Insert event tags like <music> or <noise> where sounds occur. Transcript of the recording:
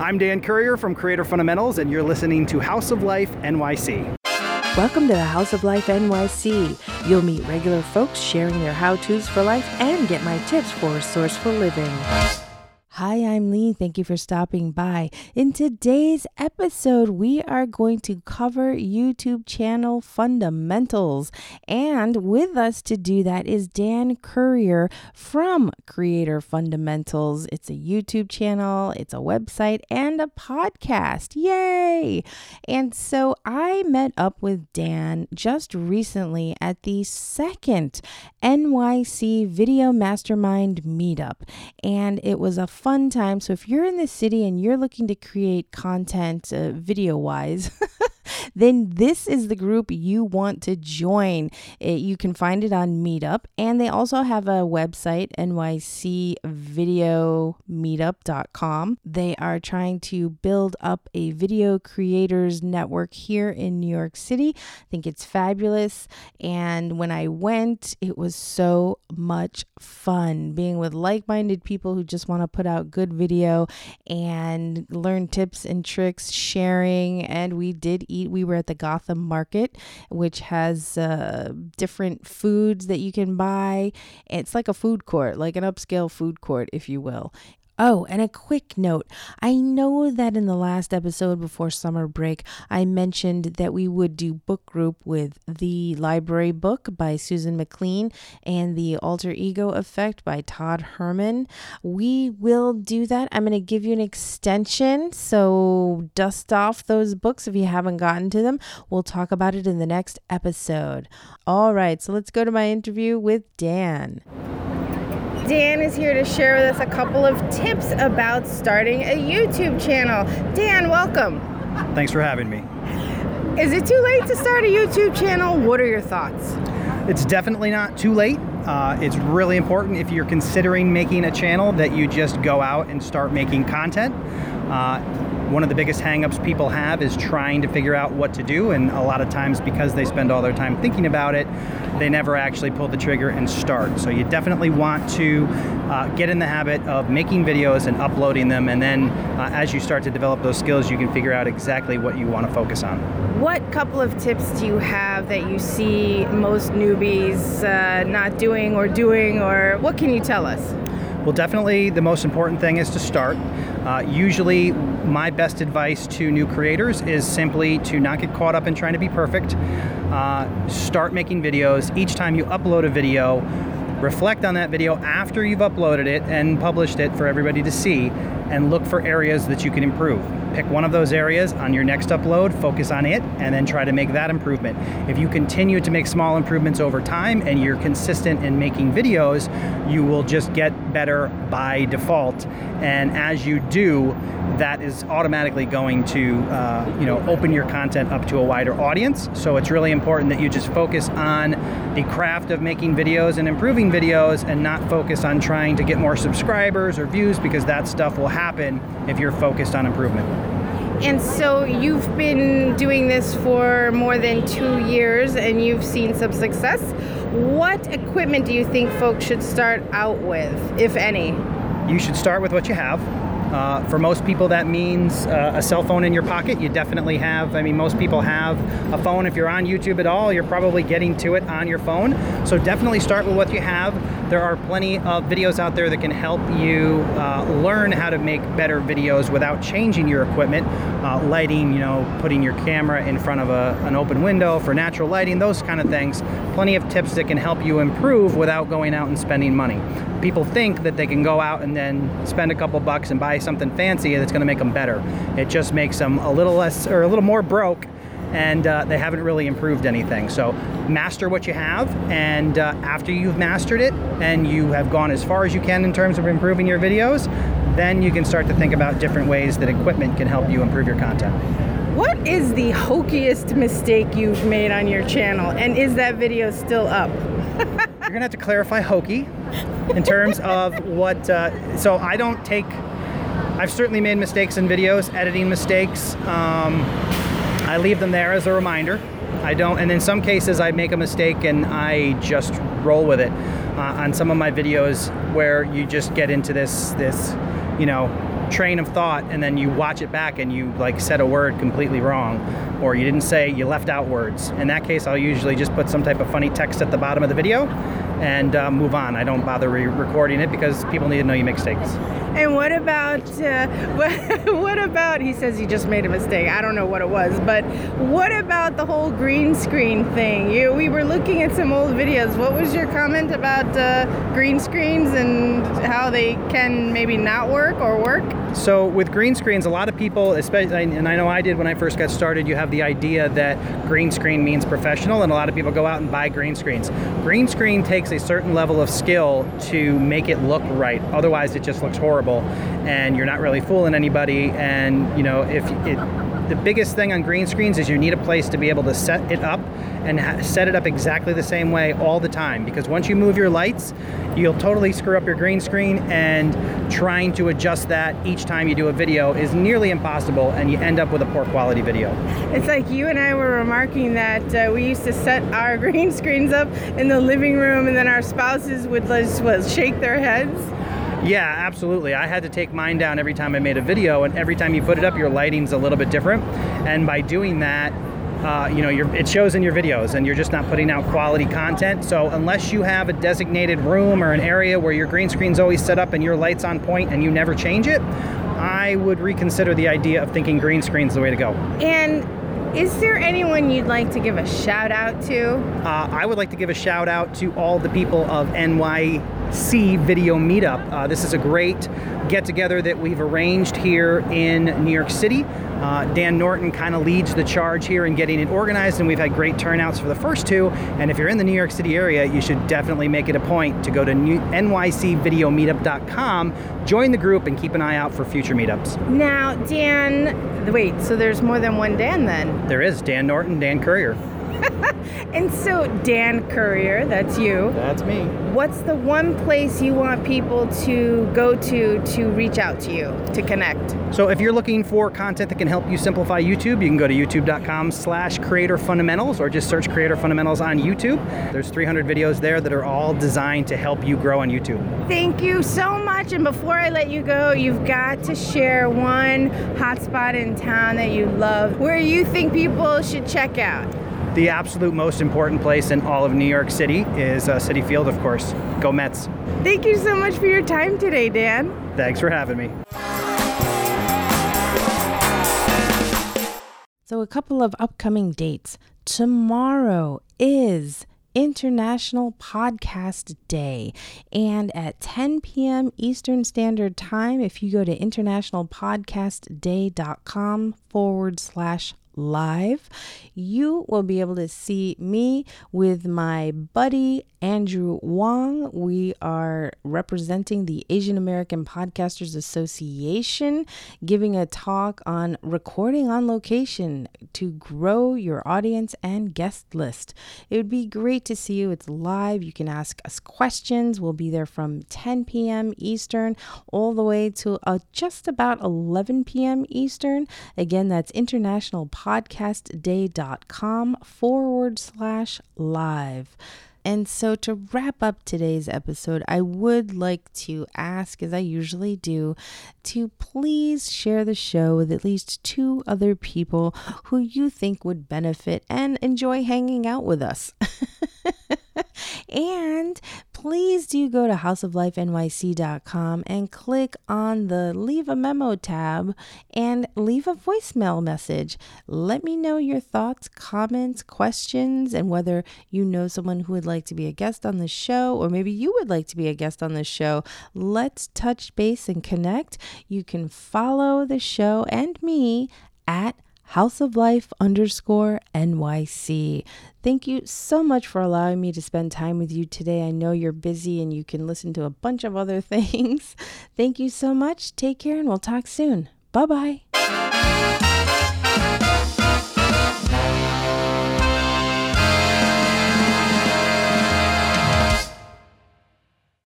I'm Dan Currier from Creator Fundamentals, and you're listening to House of Life NYC. Welcome to the House of Life NYC. You'll meet regular folks sharing their how to's for life and get my tips for resourceful living. Hi, I'm Lee. Thank you for stopping by. In today's episode, we are going to cover YouTube channel fundamentals. And with us to do that is Dan Currier from Creator Fundamentals. It's a YouTube channel, it's a website, and a podcast. Yay! And so I met up with Dan just recently at the second NYC Video Mastermind meetup. And it was a fun fun time. So if you're in the city and you're looking to create content uh, video wise, <laughs> then this is the group you want to join. It, you can find it on Meetup, and they also have a website, nycvideomeetup.com. They are trying to build up a video creators network here in New York City. I think it's fabulous. And when I went, it was so much fun being with like minded people who just want to put out good video and learn tips and tricks, sharing. And we did eat. We were at the Gotham Market, which has uh, different foods that you can buy. It's like a food court, like an upscale food court, if you will. Oh, and a quick note. I know that in the last episode before summer break, I mentioned that we would do book group with The Library Book by Susan McLean and The Alter Ego Effect by Todd Herman. We will do that. I'm going to give you an extension, so dust off those books if you haven't gotten to them. We'll talk about it in the next episode. All right, so let's go to my interview with Dan. Dan is here to share with us a couple of tips about starting a YouTube channel. Dan, welcome. Thanks for having me. Is it too late to start a YouTube channel? What are your thoughts? It's definitely not too late. Uh, it's really important if you're considering making a channel that you just go out and start making content. Uh, one of the biggest hangups people have is trying to figure out what to do, and a lot of times because they spend all their time thinking about it, they never actually pull the trigger and start. So you definitely want to uh, get in the habit of making videos and uploading them, and then uh, as you start to develop those skills, you can figure out exactly what you want to focus on. What couple of tips do you have that you see most newbies uh, not doing or doing, or what can you tell us? Well, definitely the most important thing is to start. Uh, usually, my best advice to new creators is simply to not get caught up in trying to be perfect. Uh, start making videos. Each time you upload a video, reflect on that video after you've uploaded it and published it for everybody to see, and look for areas that you can improve pick one of those areas on your next upload, focus on it, and then try to make that improvement. If you continue to make small improvements over time and you're consistent in making videos, you will just get better by default. And as you do, that is automatically going to, uh, you know, open your content up to a wider audience. So it's really important that you just focus on the craft of making videos and improving videos, and not focus on trying to get more subscribers or views because that stuff will happen if you're focused on improvement. And so you've been doing this for more than two years and you've seen some success. What equipment do you think folks should start out with, if any? You should start with what you have. Uh, for most people, that means uh, a cell phone in your pocket. You definitely have, I mean, most people have a phone. If you're on YouTube at all, you're probably getting to it on your phone. So definitely start with what you have. There are plenty of videos out there that can help you uh, learn how to make better videos without changing your equipment. Uh, lighting, you know, putting your camera in front of a, an open window for natural lighting, those kind of things. Plenty of tips that can help you improve without going out and spending money. People think that they can go out and then spend a couple bucks and buy something fancy that's going to make them better. It just makes them a little less or a little more broke and uh, they haven't really improved anything. So master what you have, and uh, after you've mastered it and you have gone as far as you can in terms of improving your videos, then you can start to think about different ways that equipment can help you improve your content. What is the hokiest mistake you've made on your channel, and is that video still up? <laughs> You're gonna have to clarify hokey in terms of what. Uh, so I don't take I've certainly made mistakes in videos, editing mistakes. Um, I leave them there as a reminder. I don't, and in some cases, I make a mistake and I just roll with it. Uh, on some of my videos, where you just get into this this you know, train of thought and then you watch it back and you like said a word completely wrong or you didn't say you left out words. In that case i'll usually just put some type of funny text at the bottom of the video and uh, move on. I don't bother re- recording it because people need to know you make mistakes and what about uh, <laughs> what, what about? He says he just made a mistake. I don't know what it was, but what about the whole green screen thing? You, we were looking at some old videos. What was your comment about uh, green screens and how they can maybe not work or work? So with green screens, a lot of people, especially, and I know I did when I first got started, you have the idea that green screen means professional, and a lot of people go out and buy green screens. Green screen takes a certain level of skill to make it look right. Otherwise, it just looks horrible, and you're not really fooling anybody. And you know, if it, the biggest thing on green screens is you need a place to be able to set it up and ha- set it up exactly the same way all the time. Because once you move your lights, you'll totally screw up your green screen, and trying to adjust that each time you do a video is nearly impossible, and you end up with a poor quality video. It's like you and I were remarking that uh, we used to set our <laughs> green screens up in the living room, and then our spouses would just what, shake their heads. Yeah, absolutely. I had to take mine down every time I made a video, and every time you put it up, your lighting's a little bit different. And by doing that, uh, you know, it shows in your videos, and you're just not putting out quality content. So unless you have a designated room or an area where your green screen's always set up and your lights on point, and you never change it, I would reconsider the idea of thinking green screen's the way to go. And is there anyone you'd like to give a shout out to? Uh, I would like to give a shout out to all the people of NYC Video Meetup. Uh, this is a great get together that we've arranged here in New York City. Uh, Dan Norton kind of leads the charge here in getting it organized, and we've had great turnouts for the first two. And if you're in the New York City area, you should definitely make it a point to go to nycvideomeetup.com, join the group, and keep an eye out for future meetups. Now, Dan, wait, so there's more than one Dan then? There is Dan Norton, Dan Currier. <laughs> and so, Dan Currier, that's you. That's me. What's the one place you want people to go to to reach out to you, to connect? So if you're looking for content that can help you simplify YouTube, you can go to youtube.com slash creator fundamentals or just search creator fundamentals on YouTube. There's 300 videos there that are all designed to help you grow on YouTube. Thank you so much. And before I let you go, you've got to share one hotspot in town that you love where you think people should check out the absolute most important place in all of New York City is uh, Citi Field, of course. Go Mets. Thank you so much for your time today, Dan. Thanks for having me. So, a couple of upcoming dates. Tomorrow is International Podcast Day. And at 10 p.m. Eastern Standard Time, if you go to internationalpodcastday.com forward slash live, you will be able to see me with my buddy Andrew Wong. We are representing the Asian American Podcasters Association, giving a talk on recording on location to grow your audience and guest list. It would be great to see you. It's live. You can ask us questions. We'll be there from 10 p.m. Eastern all the way to uh, just about 11 p.m. Eastern. Again, that's internationalpodcastday.com forward slash live. And so, to wrap up today's episode, I would like to ask, as I usually do, to please share the show with at least two other people who you think would benefit and enjoy hanging out with us. <laughs> and please do go to houseoflifenyc.com and click on the leave a memo tab and leave a voicemail message. Let me know your thoughts, comments, questions, and whether you know someone who would like to be a guest on the show, or maybe you would like to be a guest on the show. Let's touch base and connect. You can follow the show and me at House of Life underscore NYC. Thank you so much for allowing me to spend time with you today. I know you're busy and you can listen to a bunch of other <laughs> things. Thank you so much. Take care and we'll talk soon. Bye bye.